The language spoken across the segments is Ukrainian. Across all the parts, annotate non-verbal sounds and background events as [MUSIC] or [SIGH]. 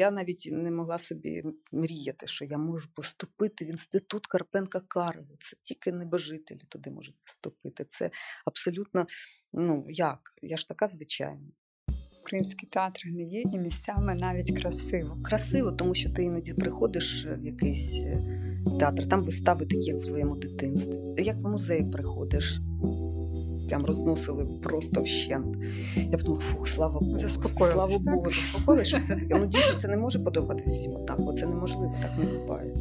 Я навіть не могла собі мріяти, що я можу поступити в інститут Карпенка Карова. Це тільки небожителі туди можуть поступити. Це абсолютно ну як? Я ж така звичайна. Українські театри не є і місцями навіть красиво. Красиво, тому що ти іноді приходиш в якийсь е, театр, там вистави такі, як в своєму дитинстві. Як в музей приходиш, прям розносили просто вщент. Я подумала, фух, слава Богу. Заспокоїлась, Слава так? Богу, заспокоїлась, що все таки. Ну дійсно це не може подобатися всім отак, бо це неможливо, так не буває.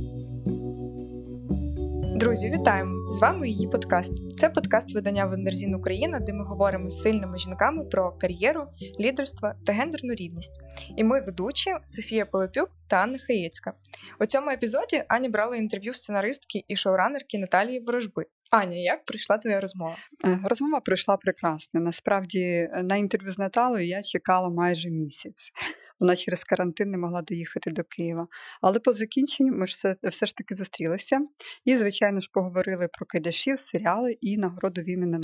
Друзі, вітаємо! З вами її подкаст. Це подкаст видання Вендерзін Україна, де ми говоримо з сильними жінками про кар'єру, лідерство та гендерну рівність. І ми ведучі Софія Полопюк та Анна Хаєцька. У цьому епізоді Аня брала інтерв'ю сценаристки і шоуранерки Наталії Ворожби. Аня, як прийшла твоя розмова? Е, Розмова пройшла прекрасно. Насправді, е, на інтерв'ю з Наталою я чекала майже місяць. Вона через карантин не могла доїхати до Києва. Але по закінченню ми ж все, все ж таки зустрілися і, звичайно ж, поговорили про кайдашів, серіали і нагороду Women in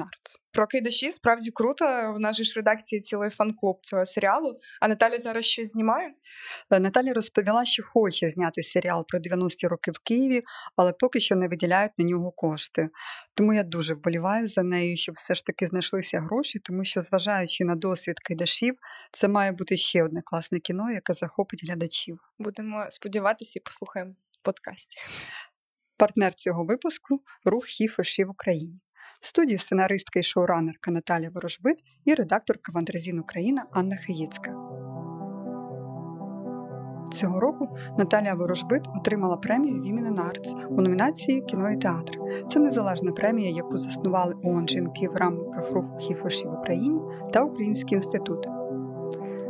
Про Кайдаші справді круто. В нас ж редакції цілий фан-клуб цього серіалу. А Наталя зараз щось знімає? Е, Наталя розповіла, що хоче зняти серіал про 90-ті роки в Києві, але поки що не виділяють на нього кошти. Тому я дуже вболіваю за нею, щоб все ж таки знайшлися гроші, тому що, зважаючи на досвід кайдашів, це має бути ще одне класне кіно, яке захопить глядачів. Будемо сподіватися і послухаємо в подкасті. Партнер цього випуску рух Хіферші в Україні. В студії сценаристка і шоуранерка Наталя Ворожбит і редакторка Вандрезін Україна Анна Хаєцька. Цього року Наталія Ворожбит отримала премію Women in Arts у номінації Кіно і театр. Це незалежна премія, яку заснували ООН жінки в рамках руху Хіферші в Україні та Український інститут.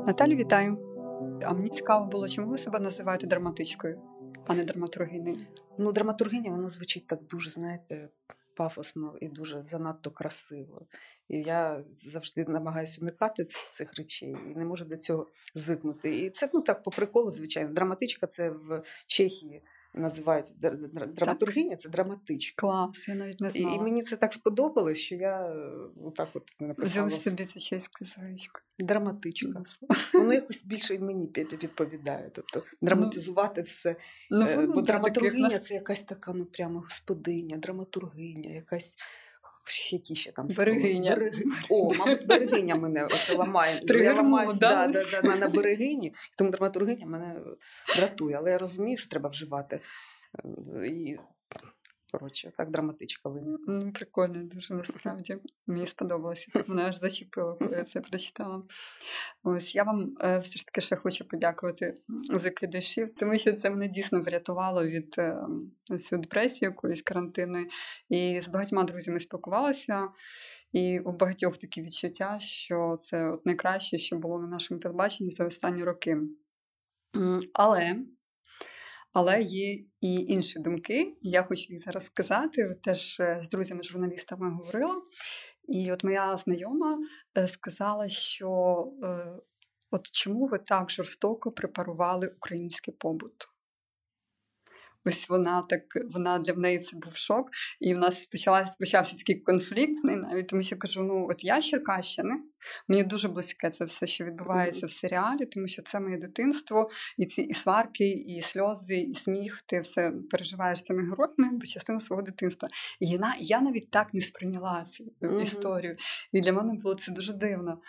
Наталю, вітаю! А мені цікаво було, чому ви себе називаєте драматичкою, а не драматургинею? Ну, драматургиня, вона звучить так дуже, знаєте, пафосно і дуже занадто красиво. І я завжди намагаюся уникати цих речей і не можу до цього звикнути. І це ну так по приколу, звичайно. Драматичка це в Чехії називають др- др- драматургиня, це драматичка. Клас, я навіть не І, знала. і мені це так сподобалось, що я е, отак от написала Взяла собі цю чеську звичку. драматичка. Воно якось більше і мені відповідає. Тобто драматизувати все. Ну, Е, Бо як драматургиня нас це якась така, ну прямо господиня, драматургиня, якась. Які ще там Берегиня. Берег... О, мабуть, берегиня мене ось ламає. Я ламаюсь да? да, да, на берегині, тому драматургиня мене дратує. Але я розумію, що треба вживати. Е, І, коротше, так драматичка виникла. Ну, прикольно дуже насправді. Мені сподобалося. Мене [LAUGHS] аж зачепило, коли я це прочитала. Ось я вам е, все ж таки ще хочу подякувати за кидашів, тому що це мене дійсно врятувало від е, цю депресію якоїсь карантинної. І з багатьма друзями спілкувалася. І у багатьох такі відчуття, що це от найкраще, що було на нашому телебаченні за останні роки. Але але є і інші думки, і я хочу їх зараз сказати. Теж е, з друзями-журналістами говорила. І от моя знайома е, сказала, що е, от чому ви так жорстоко препарували український побут? Ось вона так, вона для неї це був шок, і в нас почалась, почався такий конфлікт з нею навіть, тому що кажу: ну от я з Черкащини, мені дуже близьке це все, що відбувається в серіалі, тому що це моє дитинство, і ці і сварки, і сльози, і сміх. Ти все переживаєш цими героями, якби частину свого дитинства. І я, я навіть так не сприйняла цю Мгм. історію. І для мене було це дуже дивно.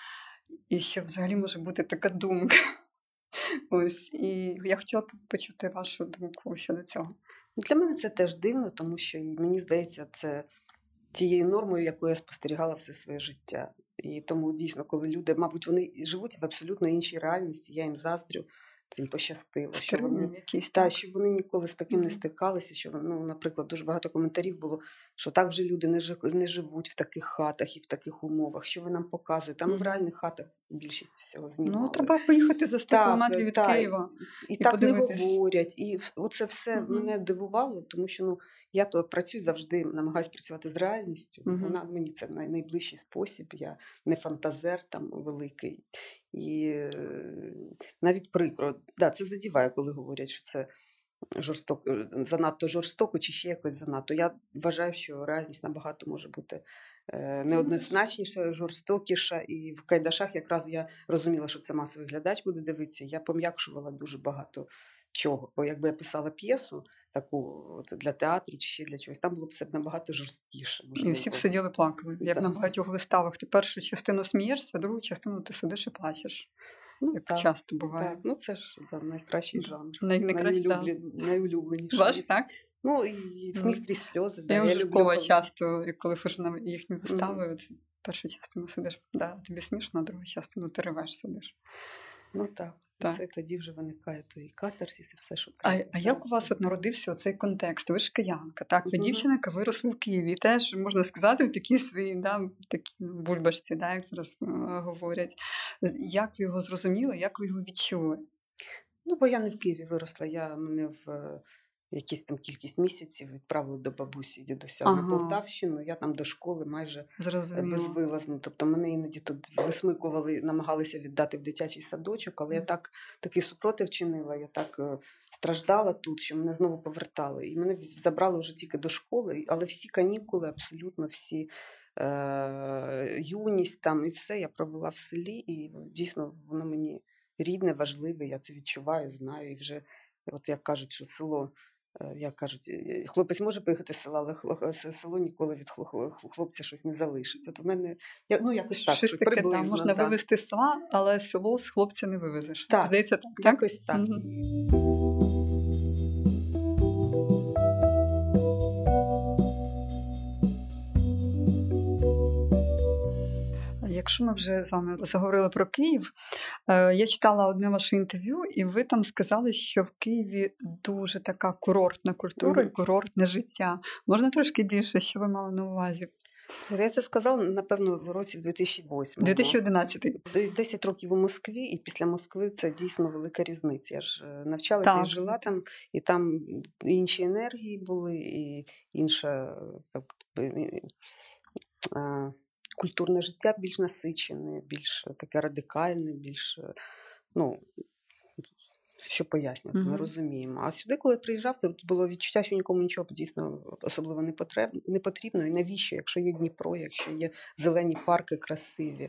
І що взагалі може бути така думка. [LAUGHS] Ось, і я хотіла почути вашу думку щодо цього. Для мене це теж дивно, тому що мені здається, це тією нормою, яку я спостерігала все своє життя. І тому дійсно, коли люди, мабуть, вони живуть в абсолютно іншій реальності, я їм заздрю, цим пощастило. Що вони, якийсь, та, що вони ніколи з таким не стикалися. Що ну, наприклад, дуже багато коментарів було, що так вже люди не, жи- не живуть в таких хатах і в таких умовах. Що ви нам показуєте? Там в реальних хатах більшість всього знімали. Ну, треба поїхати за 100 Так, кілометрів від так. Києва. І, і так подивитись. не говорять. І оце все Мгм. мене дивувало, тому що ну, я то працюю завжди, намагаюся працювати з реальністю. Мгм. Вона мені це най- найближчий спосіб. Я не фантазер там великий. І навіть прикро. Да, це задіває, коли говорять, що це жорстоко, е, занадто жорстоко чи ще якось занадто. Я вважаю, що реальність набагато може бути е, неоднозначніша, жорстокіша. І в Кайдашах якраз я розуміла, що це масовий глядач буде дивитися. Я пом'якшувала дуже багато чого. Бо якби я писала п'єсу таку от, для театру чи ще для чогось, там було б все набагато жорсткіше. І всі б сиділи плакали. Як Так. на багатьох виставах. Ти першу частину смієшся, другу частину ти сидиш і плачеш. Ну, Як так, часто буває. так. ну це ж да, найкращий жанр. Най- найкраще, да. Найулюбленіший. Ваш, так? Ну і сміх крізь сльози. да, Я вже люблю, коли- часто, коли хожу на їхні вистави, от першу частину сидиш, да, тобі смішно, а другу частину ти ревеш сидиш. Ну так. Так. Це тоді вже виникає той катарсіс і все, що А, а як у вас от народився цей контекст? Ви ж киянка, так? Ви Мгм. дівчина, яка виросла в Києві. Теж можна сказати, в такій своїй да, такі бульбашці, да, як зараз е, говорять. Як ви його зрозуміли, як ви його відчули? Ну, бо я не в Києві виросла, я мене в е, якісь там кількість місяців відправили до бабусі дідуся Ага. на Полтавщину. Я там до школи майже е, Зрозуміло. безвилазно. Тобто мене іноді тут висмикували, намагалися віддати в дитячий садочок, але я так такий супротив чинила, я так е, страждала тут, що мене знову повертали. І мене забрали вже тільки до школи, але всі канікули, абсолютно всі. Е, юність там і все я провела в селі, і дійсно воно мені рідне, важливе, я це відчуваю, знаю. І вже, от як кажуть, що село, як кажуть, е, хлопець може поїхати з села, але село ніколи від хло- хло- хлопця щось не залишить. От в мене ну, якось так, Щось таке, приблизно, та, можна так. вивезти з села, але село з хлопця не вивезеш. Так. Здається, так. так? Якось так. Мгм. Якщо ми вже з вами заговорили про Київ, е, я читала одне ваше інтерв'ю, і ви там сказали, що в Києві дуже така курортна культура і курортне життя. Можна трошки більше, що ви мали на увазі? Я це сказала, напевно, в році в 2008. 2011 Де- 10 років у Москві, і після Москви це дійсно велика різниця. Я ж е, навчалася Так. і жила там, і там інші енергії були, і інша так, е, культурне життя більш насичене, більш таке радикальне, більш е, ну. Що пояснювати, ми розуміємо. А сюди, коли приїжджав, то було відчуття, що нікому нічого дійсно особливо не потреб... не потрібно. І навіщо, якщо є Дніпро, якщо є зелені парки красиві,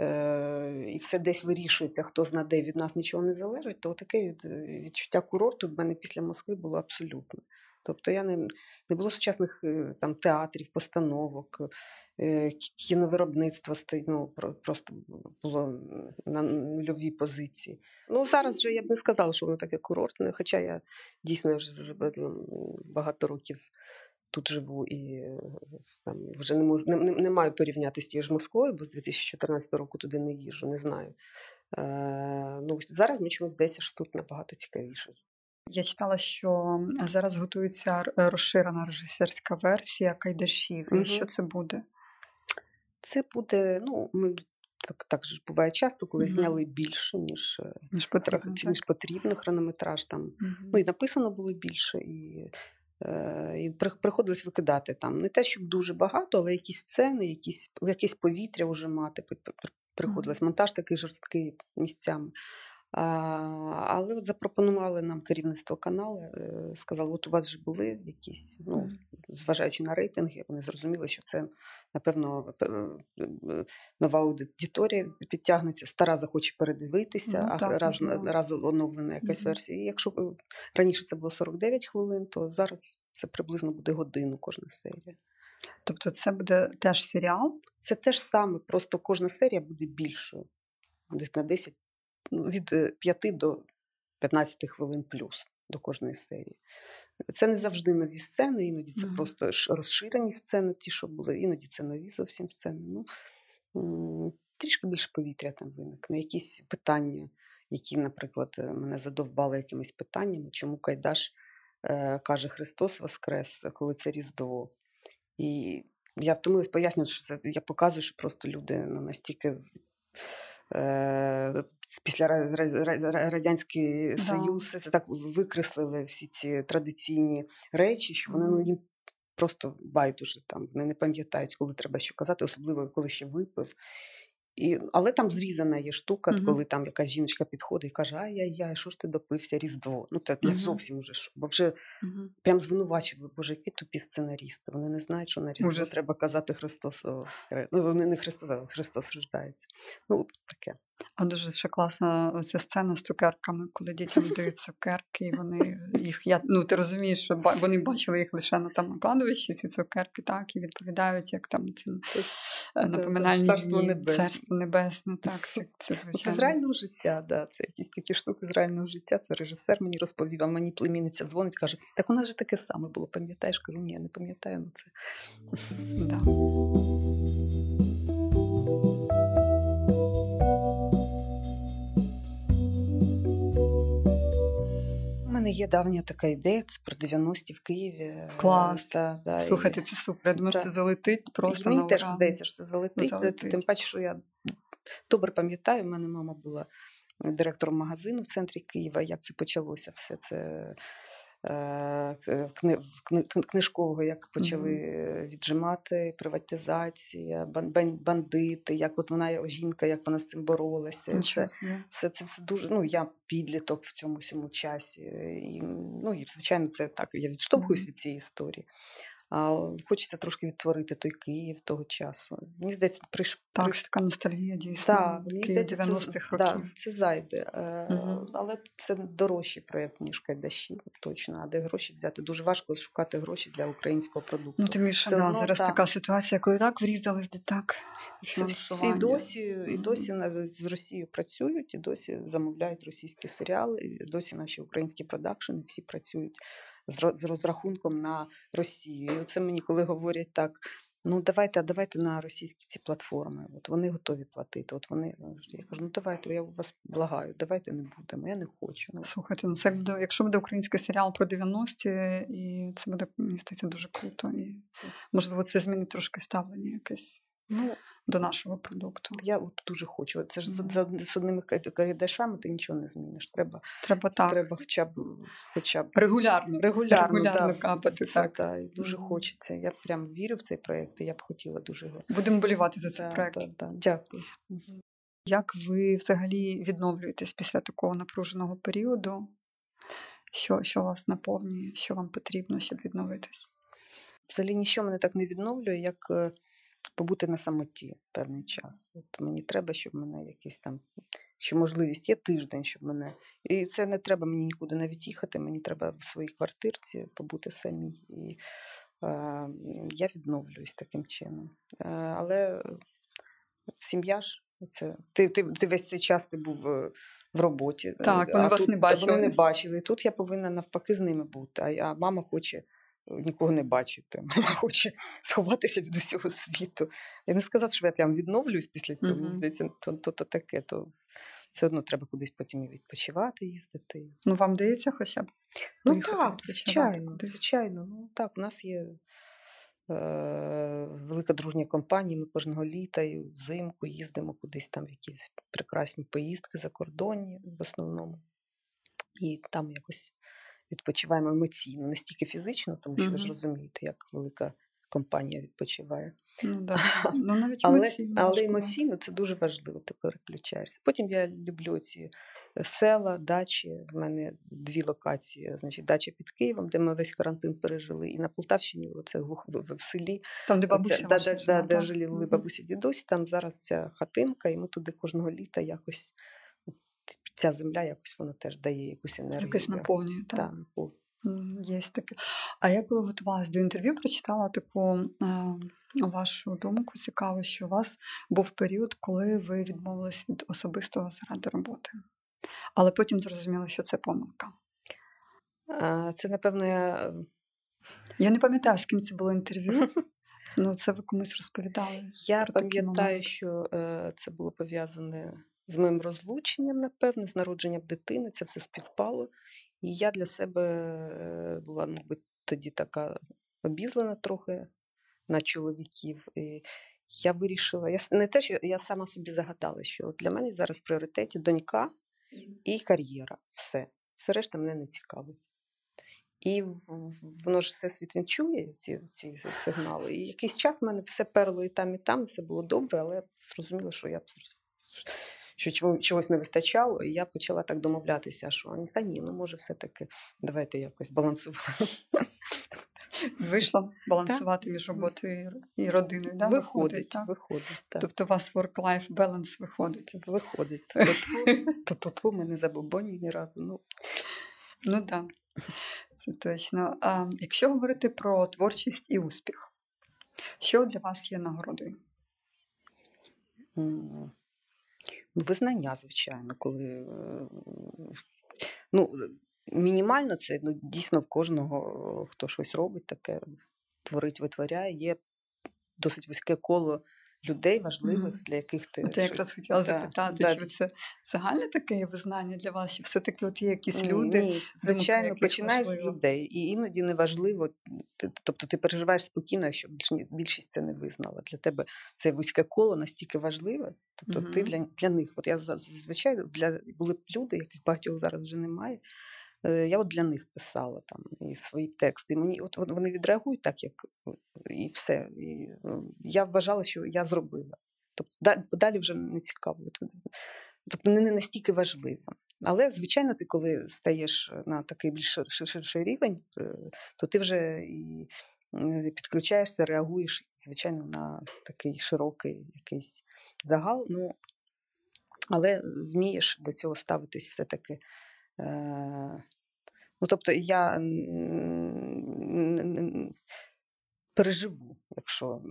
е- і все десь вирішується, хто зна де від нас нічого не залежить, то таке від... відчуття курорту в мене після Москви було абсолютно. Тобто я не, не було сучасних е, там театрів, постановок, е, кі- кіновиробництво стоїть, ну, просто було на нульовій позиції. Ну, зараз вже я б не сказала, що воно таке курортне, хоча я дійсно вже, вже багато років тут живу і е, там, вже не, можу, не, не, маю порівняти з тією ж Москвою, бо з 2014 року туди не їжджу, не знаю. Е, ну, зараз мені чомусь здається, що тут набагато цікавіше. Я читала, що зараз готується розширена режисерська версія Кайдашів. І що це буде? Це буде, ну, ми так, так же ж буває часто, коли Мгм. зняли більше, ніж, е, Ніж потрібно. так? ніж потрібно хронометраж там. Мгм. Ну і написано було більше, і, е, і приходилось викидати там не те, щоб дуже багато, але якісь сцени, якісь, якесь повітря вже мати. при- при- Приходилось. Монтаж такий жорсткий місцями. Але от запропонували нам керівництво каналу, е, сказали, от у вас же були якісь, ну, зважаючи на рейтинги, вони зрозуміли, що це, напевно, е, нова аудиторія підтягнеться, стара захоче передивитися, Ну, а так, раз, можливо. раз оновлена якась Мгм. версія. І якщо е, раніше це було 49 хвилин, то зараз це приблизно буде годину кожна серія. Тобто це буде теж серіал. Це те ж саме, просто кожна серія буде більшою. Десь на 10, ну, від е, 5 до 15 хвилин плюс до кожної серії. Це не завжди нові сцени, іноді це Мгм. просто розширені сцени, ті, що були, іноді це нові зовсім сцени. Ну, трішки більше повітря там виникне. Якісь питання, які, наприклад, е, мене задовбали якимись питаннями, чому Кайдаш е, каже Христос Воскрес, коли це Різдво. І я втомилась пояснювати, що це я показую, що просто люди ну, настільки. Е, після Ра- Ра- Ра- Радянський Да. Союз це так викреслили всі ці традиційні речі, що вони ну, їм просто байдуже там. Вони не пам'ятають, коли треба що казати, особливо коли ще випив. І, Але там зрізана є штука, Мгм. коли там якась жіночка підходить і каже: Ай-яй-яй, що ж ти допився Різдво? Ну, це не Мгм. зовсім уже що. Бо вже Мгм. прям звинувачували, боже, які тупі сценарісти. Вони не знають, що на Різдво Ужас. треба казати Христос. Ну, вони не Христос, а Христос рождається. Ну, таке. А дуже ще класна ця сцена з цукерками, коли дітям дають цукерки, і вони їх. Я, ну, ти розумієш, що ба- вони бачили їх лише на там кладовищі, ці цукерки, так, і відповідають, як там ці е, напоминальні Царство. Небесне. Царство Небесне, так, це, це звичайно. Це з реального життя, да. це якісь такі штуки з реального життя. Це режисер мені розповів, а мені племінниця дзвонить, каже: так у нас же таке саме було, пам'ятаєш? Кажу, ні, я не пам'ятаю. Ну, це... Да. Мене є давня така ідея, це про 90-ті в Києві. Клас. Та, да, Слухайте, і- це супер. Я думаю, що це залетить і просто мені на теж здається, що це залетить. Залетить. Тим паче, що я добре пам'ятаю, у мене мама була директором магазину в центрі Києва. Як це почалося все це. Е, кни- Книжкового, як почали віджимати, приватизація, бан- бан- бандити, як от вона жінка, як вона з цим боролася. Це, Нічого все це все дуже. Ну я підліток в цьому всьому часі. І, ну і звичайно, це так. Я відштовхуюсь від цієї історії. А хочеться трошки відтворити той Київ того часу. Мені здається, приш... Так, приш- така ностальгія дійсно. так, мені здається, це, 90-х з- да, це зайде. Е, Мгм. Але це дорожчий проєкт, ніж Кайдаші, точно. А де гроші взяти? Дуже важко шукати гроші для українського продукту. Ну, тим більше, да, зараз так. така ситуація, коли так врізались, де так. Фінансування. досі, і досі на- з Росією працюють, і досі замовляють російські серіали, і досі наші українські продакшени всі працюють з, розрахунком на Росію. І це мені коли говорять так. Ну, давайте, а давайте на російські ці платформи. От вони готові платити. От вони я кажу, ну давайте, я вас благаю, давайте не будемо. Я не хочу. Ну, Слухайте, ну це буде, якщо буде український серіал про 90-ті, і це буде, мені здається, дуже круто. І можливо, це змінить трошки ставлення якесь ну до нашого продукту. я от дуже хочу. Це ж Мгм. за, за, з одними кайдашами ти нічого не зміниш. Треба, Треба так треба хоча б хоча б регулярно. регулярно, Регулярно да, капати, так. да, і дуже хочеться. Я прям вірю в цей проєкт, і я б хотіла дуже його. Будемо болівати за цей Да, проект. да, да. Дякую. Як ви взагалі відновлюєтесь після такого напруженого періоду? Що, що вас наповнює, що вам потрібно, щоб відновитись? Взагалі нічого мене так не відновлює, як е, побути на самоті певний час. От мені треба, щоб мене якийсь там, що можливість є тиждень, щоб мене. І це не треба мені нікуди навіть їхати, мені треба в своїй квартирці побути самій. І е, я відновлююсь таким чином. Е, але сім'я ж. Це ти, ти, ти весь цей час ти був е, в роботі. е, Так, вони а вас тут, не бачили. Вони не бачили. І тут я повинна навпаки з ними бути. А, а мама хоче нікого не бачити. [LAUGHS] Мама хоче сховатися від усього світу. Я не сказати, що я прям відновлююсь після цього. Мгм. здається, то, то, то таке, то все одно треба кудись потім і відпочивати, їздити. Ну, вам дається хоча б? Ну так, звичайно, кудись? звичайно. Ну так, у нас є е, велика дружня компанія. Ми кожного літа і взимку їздимо кудись там в якісь прекрасні поїздки закордонні в основному. І там якось відпочиваємо емоційно, не стільки фізично, тому що ви ж розумієте, як велика компанія відпочиває. Ну, [LAUGHS] да. ну навіть Але, емоційно. але емоційно це дуже важливо, ти переключаєшся. Потім я люблю ці е, села, дачі. В мене дві локації. Значить, дача під Києвом, де ми весь карантин пережили, і на Полтавщині, оце в, селі, Там, де бабуся да, да, да, де жили бабусі дідусь, там зараз ця хатинка, і ми туди кожного літа якось. Ця земля якось вона теж дає якусь енергію. Якось наповнює, так? Так, напов- М, Є таке. А я коли готувалась до інтерв'ю, прочитала таку е, вашу думку цікаву, що у вас був період, коли ви відмовились від особистого заради роботи. Але потім зрозуміли, що це помилка. Це, напевно, я Я не пам'ятаю, з ким це було інтерв'ю. [LAUGHS] Ну, це ви комусь розповідали. Я пам'ятаю, що е, це було пов'язане з моїм розлученням, напевне, з народженням дитини. Це все співпало. І я для себе е, була, мабуть, тоді така обізлена трохи на чоловіків. І я вирішила, я не те, що я сама собі загадала, що для мене зараз в пріоритеті донька і кар'єра. Все. Все решта мене не цікавить. І воно ж все світ він чує ці ці сигнали. І якийсь час в мене все перло і там, і там, все було добре, але я зрозуміла, що я що чогось не вистачало, і я почала так домовлятися, що та ні, ну може, все-таки давайте якось балансувати. Вийшло балансувати між роботою і родиною. Да? Виходить, виходить. так? виходить так. Тобто у вас work-life balance виходить. Виходить. [LAUGHS] Пу-пу, ми не забобоні ні разу. Ну ну так, це точно. А, Якщо говорити про творчість і успіх, що для вас є нагородою? Визнання, звичайно, коли е, ну, мінімально це ну, дійсно в кожного, хто щось робить, таке творить, витворяє, є досить вузьке коло людей важливих, mm-hmm. для яких ти. От я якраз хотіла да, запитати, да. чи це загальне таке визнання для вас, чи все-таки от є якісь люди? Ні, Звичайно, починаєш з людей, і іноді неважливо, тобто ти переживаєш спокійно, якщо більшість це не визнала. Для тебе це вузьке коло настільки важливе. Тобто mm-hmm. ти для для них, от я зазвичай для були б люди, яких багатьох зараз вже немає. Е, я от для них писала там і свої тексти. Мені от вони відреагують так, як і все. І Я вважала, що я зробила. Тобто далі вже не цікаво. Тобто не настільки важливо. Але, звичайно, ти, коли стаєш на такий більш ширший рівень, е, то ти вже і підключаєшся, реагуєш, звичайно, на такий широкий якийсь загал. Ну, Але вмієш до цього ставитись все-таки Е, ну, тобто я переживу, якщо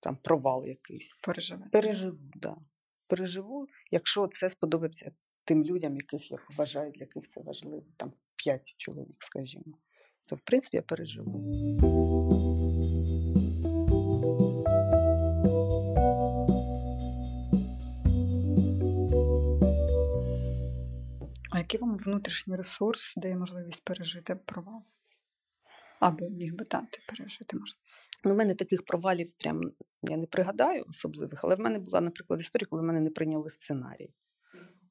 там провал якийсь. Переживу. Переживу, да. Переживу, якщо це сподобається тим людям, яких я вважаю, для яких це важливо, там п'ять чоловік, скажімо. То, в принципі, я переживу. Який вам внутрішній ресурс дає можливість пережити провал? Або міг би дати пережити можливість? Ну, У мене таких провалів прям я не пригадаю особливих, але в мене була, наприклад, історія, коли в мене не прийняли сценарій.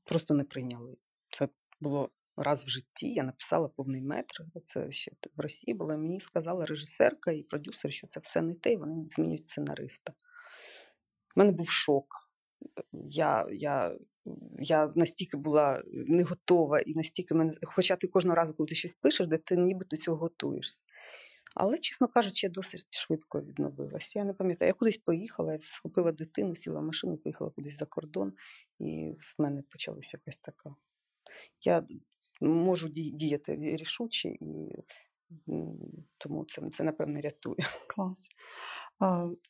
Просто не прийняли. Це було раз в житті. Я написала повний метр. Це ще в Росії було. Мені сказала режисерка і продюсер, що це все не те, і вони змінюють сценариста. У мене був шок. Я я я настільки була не готова, і настільки мене, хоча ти кожного разу, коли ти щось пишеш, де ти ніби до цього готуєшся. Але, чесно кажучи, я досить швидко відновилася. Я не пам'ятаю, я кудись поїхала, я схопила дитину, сіла в машину, поїхала кудись за кордон, і в мене почалася якась така. Я можу діяти рішуче і тому це, це напевне, рятує. Клас.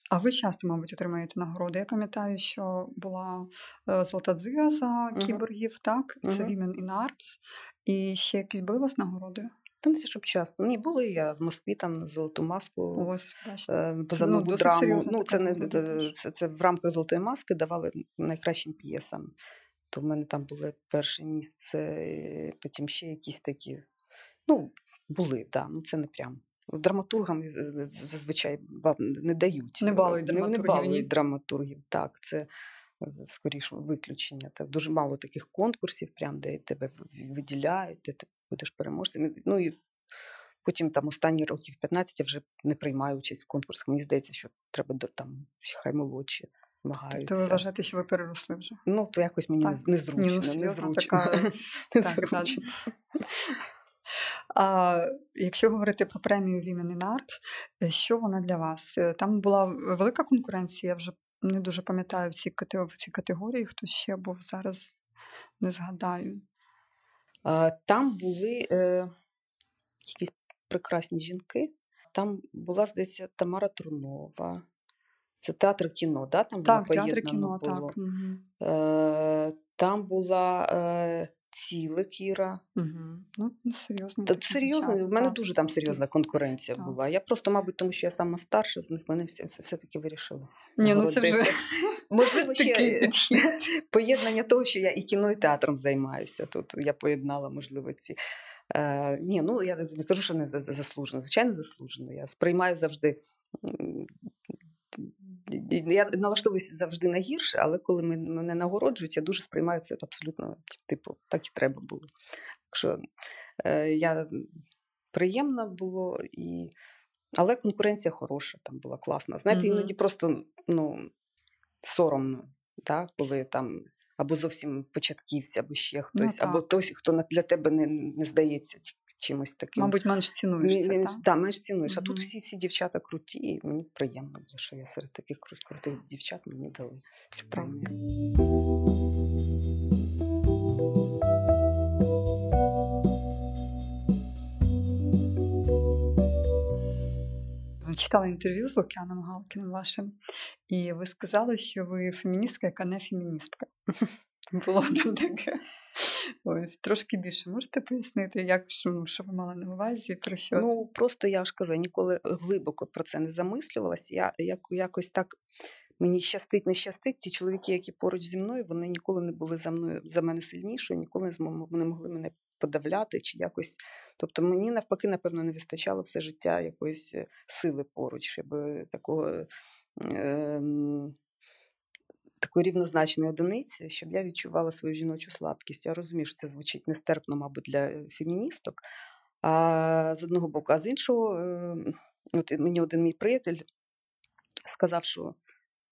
А ви часто, мабуть, отримаєте нагороди. Я пам'ятаю, що була е, золота дзига за кіборгів, uh-huh. так? Це uh-huh. Women in Arts. І ще якісь були у вас нагороди? Та не щоб часто. Ні, були я в Москві там золоту маску Ось, поза ну, нову драму. Ну, це не це, це в рамках золотої маски давали найкращим п'єсам. То в мене там було перше місце, потім ще якісь такі. Ну, були, так. Да. Ну це не прям. Драматургам зазвичай не дають. Не балують драматургів. Не балують драматургів. Так, це е, скоріше виключення. Так, дуже мало таких конкурсів, прям, де тебе виділяють, де ти будеш переможцем. Ну і потім там останні років 15 я вже не приймаю участь в конкурсах. Мені здається, що треба там хай молодші змагаються. То ви вважаєте, що ви переросли вже? Ну, то якось мені так. незручно. Ну, незручно. Така... [LAUGHS] незручно. А якщо говорити про премію Women in Arts, що вона для вас? Е, там була велика конкуренція, я вже не дуже пам'ятаю в цій категорії, хто ще був зараз, не згадаю. Там були е, якісь прекрасні жінки. Там була, здається, Тамара Трунова. Це театр кіно, да? там так, театр кіно, було. так. Е, Там була е, ціле Кіра. Угу. Ну, серйозно. Та, серйозно, в мене так. дуже там серйозна конкуренція так. була. Я просто, мабуть, тому що я сама старша, з них мене все, все, таки вирішила. Ні, ну це вже [LAUGHS] Можливо, [LAUGHS] ще [LAUGHS] поєднання того, що я і кіно, і театром займаюся. Тут я поєднала, можливо, ці. Е, Ні, ну я не кажу, що не заслужено. Звичайно, заслужено. Я сприймаю завжди я налаштовуюся завжди на гірше, але коли мене нагороджують, я дуже сприймаю це абсолютно, типу, так і треба було. Якщо е, я приємно було, і... але конкуренція хороша, там була класна. Знаєте, Мгм. іноді просто ну, соромно, да, коли там або зовсім початківці, або ще хтось, або так. хтось, хто для тебе не, не здається чимось таким. Мабуть, менш цінуєш це, менш, так? да, менш цінуєш. А тут всі ці дівчата круті, і мені приємно було, що я серед таких крутих дівчат мені дали цю премію. Читала інтерв'ю з Лук'яном Галкіним вашим, і ви сказали, що ви феміністка, яка не феміністка. Було [LAUGHS] там таке. Ось трошки більше можете пояснити, як що, ви мали на увазі, про що це? Ну просто я ж кажу, я ніколи глибоко про це не замислювалася. Я як, якось так мені щастить, не щастить. Ті чоловіки, які поруч зі мною, вони ніколи не були за мною за мене сильнішою, ніколи не могли мене подавляти чи якось. Тобто мені навпаки, напевно, не вистачало все життя якоїсь е, сили поруч, щоб е, такого. ем, Такої рівнозначної одиниці, щоб я відчувала свою жіночу слабкість. Я розумію, що це звучить нестерпно, мабуть, для е, феміністок. А з одного боку, а з іншого, е, от мені один мій приятель сказав, що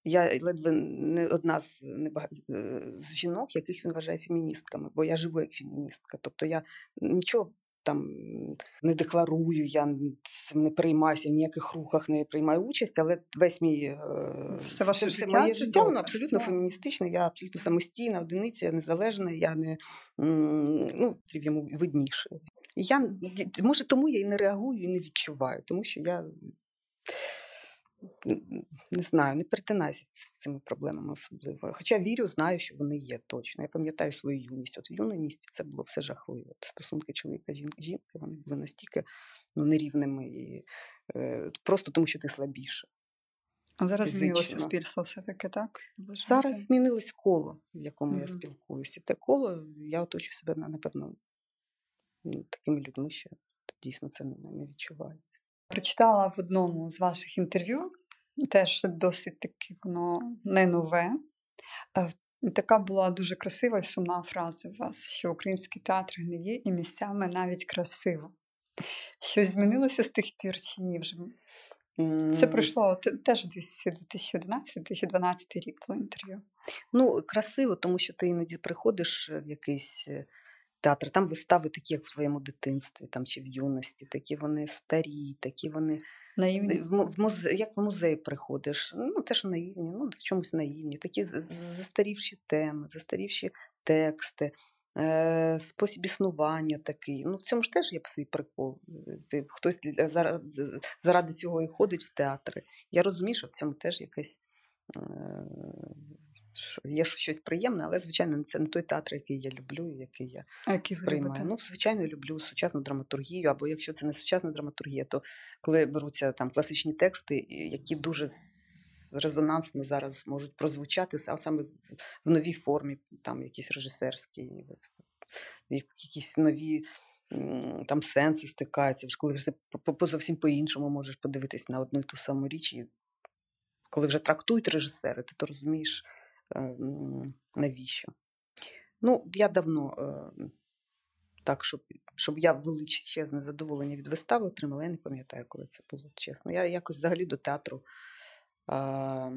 я ледве не одна з, небага... е, з жінок, яких він вважає феміністками, бо я живу як феміністка. Тобто я нічого там не декларую, я цим не приймаюся, в ніяких рухах не приймаю участь, але весь мій е, Все ваше життя моє життя воно абсолютно все. феміністичне, я абсолютно самостійна одиниця, я незалежна, я не ну, йому видніше. Я може тому я і не реагую, і не відчуваю, тому що я не знаю, не перетинаюся з цими проблемами особливо. Хоча вірю, знаю, що вони є точно. Я пам'ятаю свою юність. От в юності це було все жахливо. Стосунки чоловіка жін- жінки вони були настільки ну, нерівними і е, просто тому, що ти слабіше. А зараз змінилося суспільство все-таки, так? Зараз змінилось коло, в якому я спілкуюся. І те коло я оточую себе напевно такими людьми, що дійсно це не відчувається. Прочитала в одному з ваших інтерв'ю, теж досить таки воно не нове. Е, Така була дуже красива і сумна фраза у вас, що український театр гниє і місцями навіть красиво. Щось змінилося з тих пір чи ні вже? Це пройшло теж десь 2011-2012 рік було інтерв'ю. Ну, красиво, тому що ти іноді приходиш в якийсь е, театр, там вистави такі, як в твоєму дитинстві, там чи в юності, такі вони старі, такі вони Наївні. в, му- в музе, як в музей приходиш, ну теж наївні, ну в чомусь наївні, такі застарівші теми, застарівші тексти. Е, спосіб існування такий. Ну, в цьому ж теж є свій прикол. Хтось заради, заради цього і ходить в театри. Я розумію, що в цьому теж якесь е, є щось приємне, але, звичайно, це не той театр, який я люблю, і який я А ви сприймаю. Ну, звичайно, люблю сучасну драматургію, або якщо це не сучасна драматургія, то коли беруться там класичні тексти, які дуже резонансно зараз можуть прозвучати, а саме в- новій формі, там якісь режисерські, якісь нові. Там сенси стикаються, коли вже по- зовсім по-іншому можеш подивитись на одну і ту саму річ. І коли вже трактують режисери, ти то розумієш, навіщо. Ну, я давно е, так, щоб, щоб я величезне задоволення від вистави отримала, я не пам'ятаю, коли це було чесно. Я якось взагалі до театру а,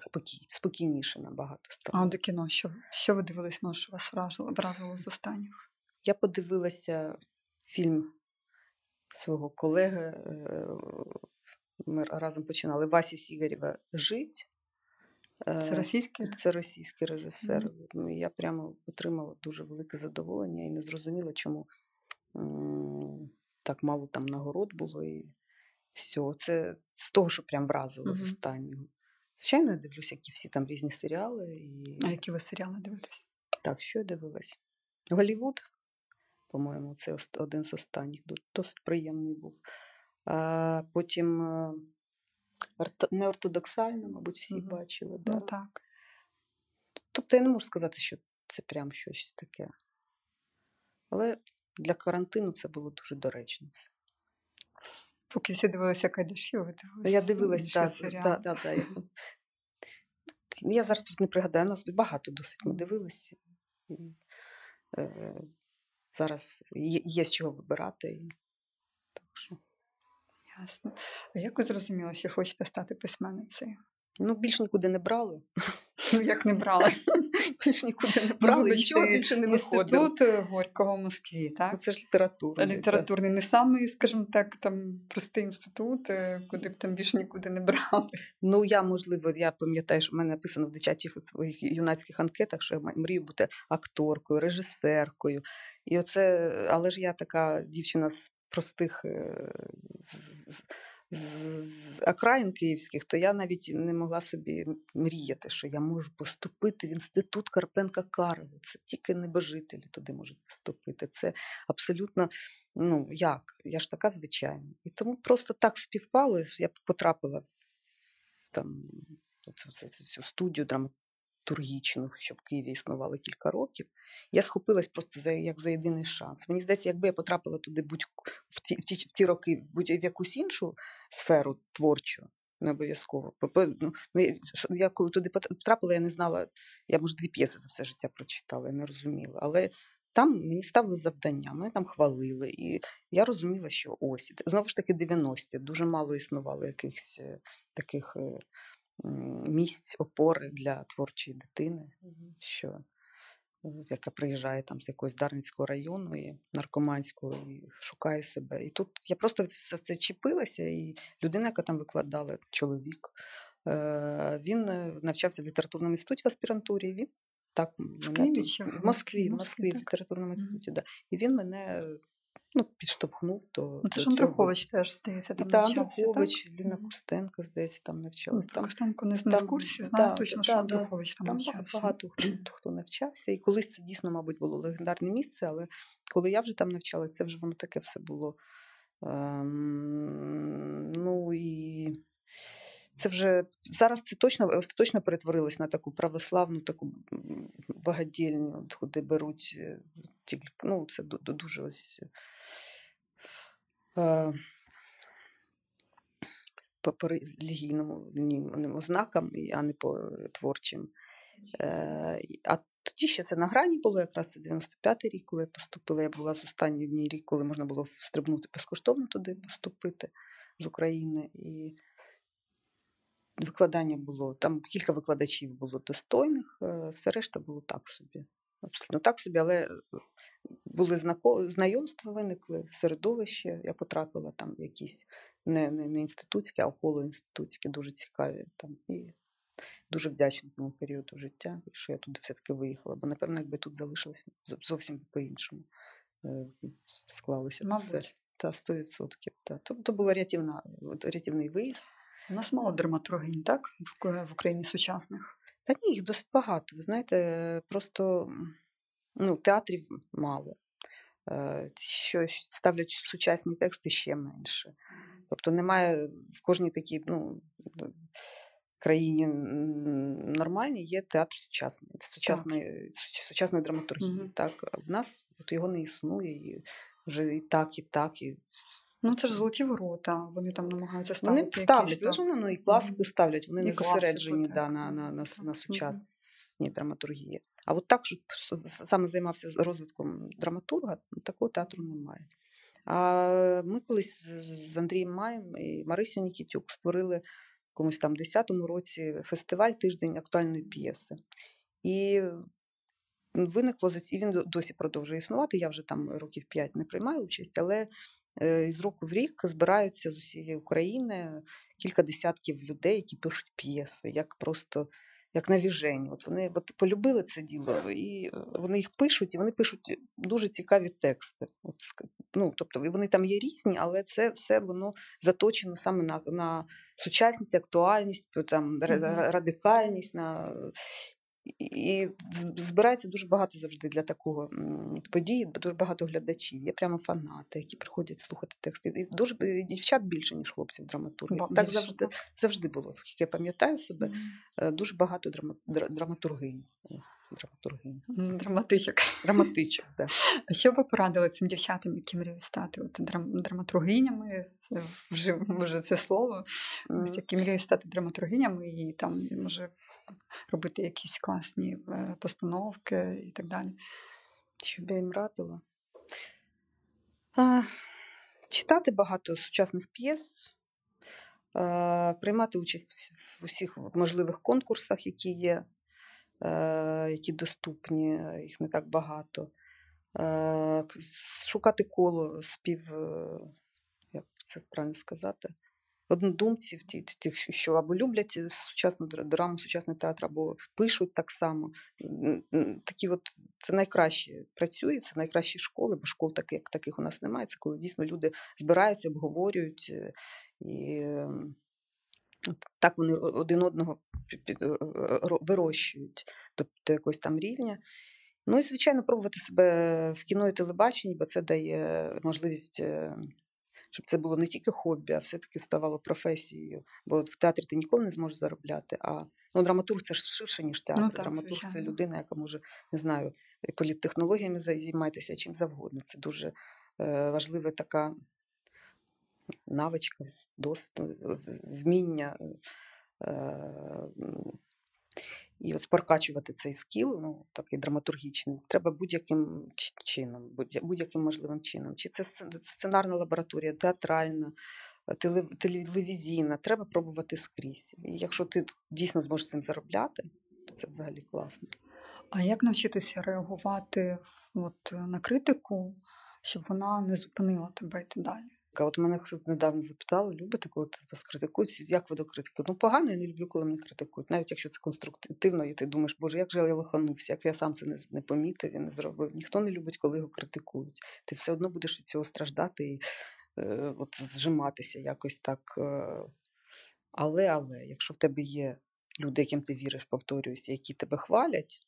спокій, спокійніше набагато А до кіно, що, що ви дивились, може, що вас вразило, вразило з останніх? Я подивилася фільм свого колеги. е, Ми разом починали Васі Сігарєва Жить. Це Е, російське? Це російський режисер. І Я прямо отримала дуже велике задоволення і не зрозуміла, чому так мало там нагород було. І все. Це з того, що прям вразило з останнього. Звичайно, я дивлюся, які всі там різні серіали. І... А які ви серіали дивитесь? Так, що я дивилась? Голівуд, по-моєму, це один з останніх. Досить приємний був. А потім неортодоксально, мабуть, всі Мгм. бачили. Да? Ну так. Тобто я не можу сказати, що це прям щось таке. Але для карантину це було дуже доречно. все. Поки всі дивилися Кайдашів, ви дивилися. Я дивилась, інші так, серіали. да, да, да, я, я зараз просто не пригадаю, нас багато досить ми дивилися. І, е, зараз є, є з чого вибирати. І Ясно. А як ви зрозуміли, що хочете стати письменницею? Ну, більш нікуди не брали. Ну, як не брали? [LAUGHS] Більш нікуди не Ну, брали, нічого більше не виходило. Інститут е, Горького в Москві, Ну, так? Це ж література. Літературний не самий, скажімо так, там простий інститут, е, куди б там більше нікуди не брали. Ну, я, можливо, я пам'ятаю, що в мене написано в дитячих своїх юнацьких анкетах, що я мрію бути акторкою, режисеркою. І оце, але ж я така дівчина з простих з окраїн київських, то я навіть не могла собі мріяти, що я можу поступити в інститут Карпенка Карова. Це тільки небожителі туди можуть поступити. Це абсолютно, ну як? Я ж така звичайна. І тому просто так співпало, я потрапила в там цю, цю, цю- драматургічну, що в Києві існувала кілька років. Я схопилась просто за як за єдиний шанс. Мені здається, якби я потрапила туди будь в ті, в ті, в ті роки, будь в якусь іншу сферу творчу. Не обов'язково. Бо- бо, Ну, ну, я, коли туди потрапила, я не знала, я може дві п'єси за все життя прочитала, я не розуміла. Але там мені ставили завдання, мене там хвалили, і я розуміла, що ось знову ж таки 90-ті, дуже мало існувало якихось е, таких е, місць опори для творчої дитини, що е, яка приїжджає там з якогось Дарницького району і наркоманського і шукає себе. І тут я просто все це чіпилася, і людина, яка там викладала, чоловік, е, він е, навчався в літературному інституті в аспірантурі. Він так мене в в Москві, в Москві, в літературному інституті, да. І він мене ну, підштовхнув до. Ну, Це до ж. Андрухович теж, здається, там та навчався, так? Андрухович, Ліна Мгм. Кустенко, здається, там навчалась. Там, Костенко не, не там, в курсі, знаю точно, да, що Андрухович там там навчався. багато хто, хто навчався. І колись це дійсно, мабуть, було легендарне місце, але коли я вже там навчалася, це вже воно таке все було. Ем, ну і це вже зараз це точно остаточно перетворилось на таку православну, таку багадільню, куди беруть е, тільки. Ну, це ду- ду- дуже ось. Е, по ні- ознакам, а не по творчим. Е, А тоді ще це на грані було, якраз це 95-й рік, коли я поступила. Я була з останній дній рік, коли можна було встрибнути безкоштовно туди поступити з України. І викладання було. Там кілька викладачів було достойних, е, все решта було так собі. Абсолютно так собі, але е, були знайомства, виникли, середовище. Я потрапила там в якісь не, не, не інститутські, а околоінститутські, дуже цікаві. Там, і дуже вдячна тому періоду життя, що я туди все-таки виїхала. Бо, напевно, якби тут залишилася зовсім по-іншому е, склалося. Мабуть. Та 100%. Та. То, то був рятівна, рятівний виїзд. У нас мало драматургінь, так? В Україні сучасних. Та ні, їх досить багато. Ви знаєте, просто ну, театрів мало. Е, Що ставлять сучасні тексти ще менше. Тобто немає в кожній такій ну, країні нормальній є театр сучасний, сучасної, сучасної драматургії. Мгм. Так, в нас от його не існує. І вже і так, і так. І Ну, це ж золоті ворота, вони там намагаються ставити. вони ставлять, якісь, але так. воно ну, і класику ставлять, вони І не зосереджені да, на, на, на, на сучасній драматургії. А от так, що саме займався розвитком драматурга, такого театру немає. А ми колись з Андрієм Маєм і Марисю Нікітюк створили в комусь там 10-му році фестиваль тиждень актуальної п'єси. І виникло і він досі продовжує існувати. Я вже там років 5 не приймаю участь, але е, з року в рік збираються з усієї України кілька десятків людей, які пишуть п'єси, як просто як навіжені. От вони от полюбили це діло, і е, вони їх пишуть, і вони пишуть дуже цікаві тексти. От, ну, тобто і вони там є різні, але це все воно заточено саме на, на сучасність, актуальність, там, ра- радикальність. На... І збирається дуже багато завжди для такого події, дуже багато глядачів. Є прямо фанати, які приходять слухати тексти. І дуже дівчат більше, ніж хлопців драматургів. Так завжди, завжди було. Скільки я пам'ятаю себе, е, дуже багато драматургинь. Драматургинь. Драматичок. Драматичок, так. А що ви порадили цим дівчатам, які мріють стати от, драм, драматургинями? Вже, вже це слово. Ось, які мріють стати драматургинями і там може робити якісь класні е, постановки і так далі. Що б я їм радила? А, читати багато сучасних п'єс, е, приймати участь в усіх можливих конкурсах, які є, е, які доступні, їх не так багато. Шукати коло спів, як це правильно сказати, однодумців, тих, що або люблять сучасну драму, сучасний театр, або пишуть так само. Такі от Це найкраще працює, це найкращі школи, бо школ таких, як таких у нас немає. Це коли дійсно люди збираються, обговорюють е, і. Так вони один одного е, е, вирощують до якогось там рівня. Ну і, звичайно, пробувати себе в кіно і телебаченні, бо це дає можливість щоб це було не тільки хобі, а все-таки ставало професією. Бо в театрі ти ніколи не зможеш заробляти. А ну, драматург це ж ширше, ніж театр. Ну, так, драматург звичайно. це людина, яка може, не знаю, політтехнологіями займатися чим завгодно. Це дуже е, важлива така навичка, досвід, вміння. Е, і от прокачувати цей скіл, ну такий драматургічний, треба будь-яким чином, будь-яким можливим чином. Чи це сценарна лабораторія, театральна, телевізійна, треба пробувати скрізь. І якщо ти дійсно зможеш цим заробляти, то це взагалі класно. А як навчитися реагувати от, на критику, щоб вона не зупинила тебе йти далі? А от мене хтось недавно запитали, любите, коли вас критикують, як ви до критики? Ну, погано, я не люблю, коли мене критикують, навіть якщо це конструктивно, і ти думаєш, боже, як же я лиханувся, як я сам це не, не помітив і не зробив. Ніхто не любить, коли його критикують. Ти все одно будеш від цього страждати і е, от зжиматися якось так. Е. Але, але, якщо в тебе є люди, яким ти віриш, повторююся, які тебе хвалять,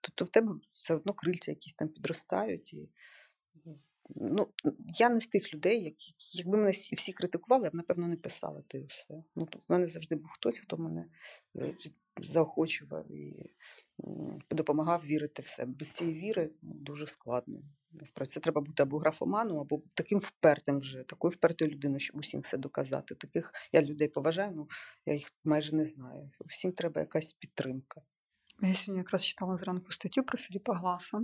то, то в тебе все одно крильця якісь там підростають. і Ну, Я не з тих людей, які, якби мене всі критикували, я б, напевно, не писала те і все. Ну, В мене завжди був хтось, хто мене е, заохочував і допомагав вірити в себе. Без цієї віри ну, дуже складно. Насправді це треба бути або графоманом, або таким впертим вже, такою впертою людиною, щоб усім все доказати. Таких я людей поважаю, ну я їх майже не знаю. Всім треба якась підтримка. Я сьогодні якраз читала зранку статтю про Філіпа Гласа,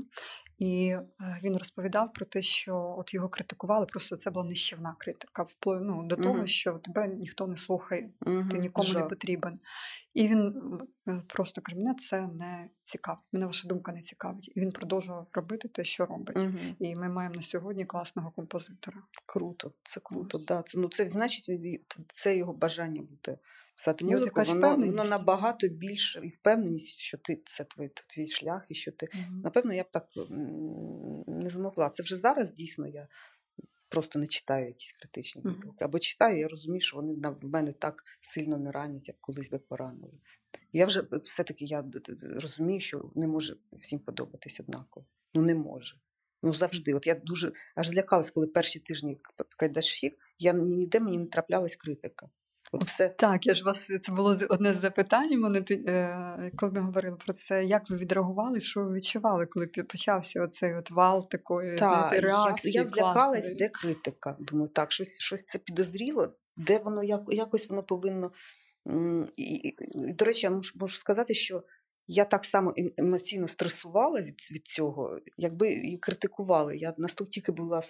і е, він розповідав про те, що от його критикували, просто це була нищівна критика, вплив ну, до того, що тебе ніхто не слухає, ти нікому Жа. не потрібен. І він е, просто каже: мене це не цікавить, мене ваша думка не цікавить. І він продовжував робити те, що робить. uh І ми маємо на сьогодні класного композитора. Круто, це круто. Да. Це, ну, це значить, це його бажання бути писати музику, воно, воно набагато більше і впевненість, що ти це твій, твій шлях, і що ти. mm Напевно, я б так не змогла. Це вже зараз дійсно я просто не читаю якісь критичні відгуки. mm Або читаю, я розумію, що вони в мене так сильно не ранять, як колись би поранили. Я вже все-таки я розумію, що не може всім подобатись однаково. Ну не може. Ну завжди. От я дуже аж злякалась, коли перші тижні кайдашів, я ніде мені не траплялась критика. От все. Так, я ж вас це було одне з запитань. Мене е, коли ми говорили про це, як ви відреагували, що ви відчували, коли почався оцей от вал такої знаєте, реакції? Я, я злякалась, де критика. Думаю, так, щось щось це підозріло, де воно як, якось воно повинно. І, і, До речі, я можу, можу сказати, що я так само ем, емоційно стресувала від від цього, якби і критикували. Я настільки була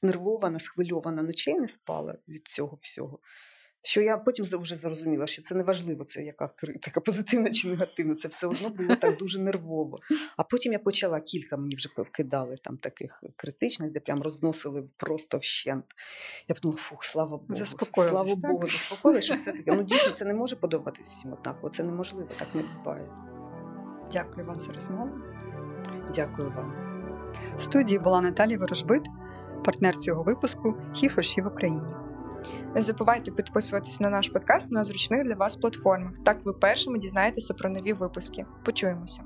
знервована, схвильована, ночей не спала від цього всього. Що я потім вже зрозуміла, що це не важливо, це яка критика, позитивна чи негативна. Це все одно було так дуже нервово. А потім я почала кілька мені вже вкидали там таких критичних, де прям розносили просто вщент. Я подумала, фух, слава Богу, слава? Богу, заспокоїли, що все таки. Ну дійсно це не може подобатись всім однаково. Це неможливо, так не буває. Дякую вам за розмову. Дякую вам. В студії була Наталія Ворожбит, партнер цього випуску «Хіфоші в Україні. Не забувайте підписуватись на наш подкаст на зручних для вас платформах. Так ви першими дізнаєтеся про нові випуски. Почуємося.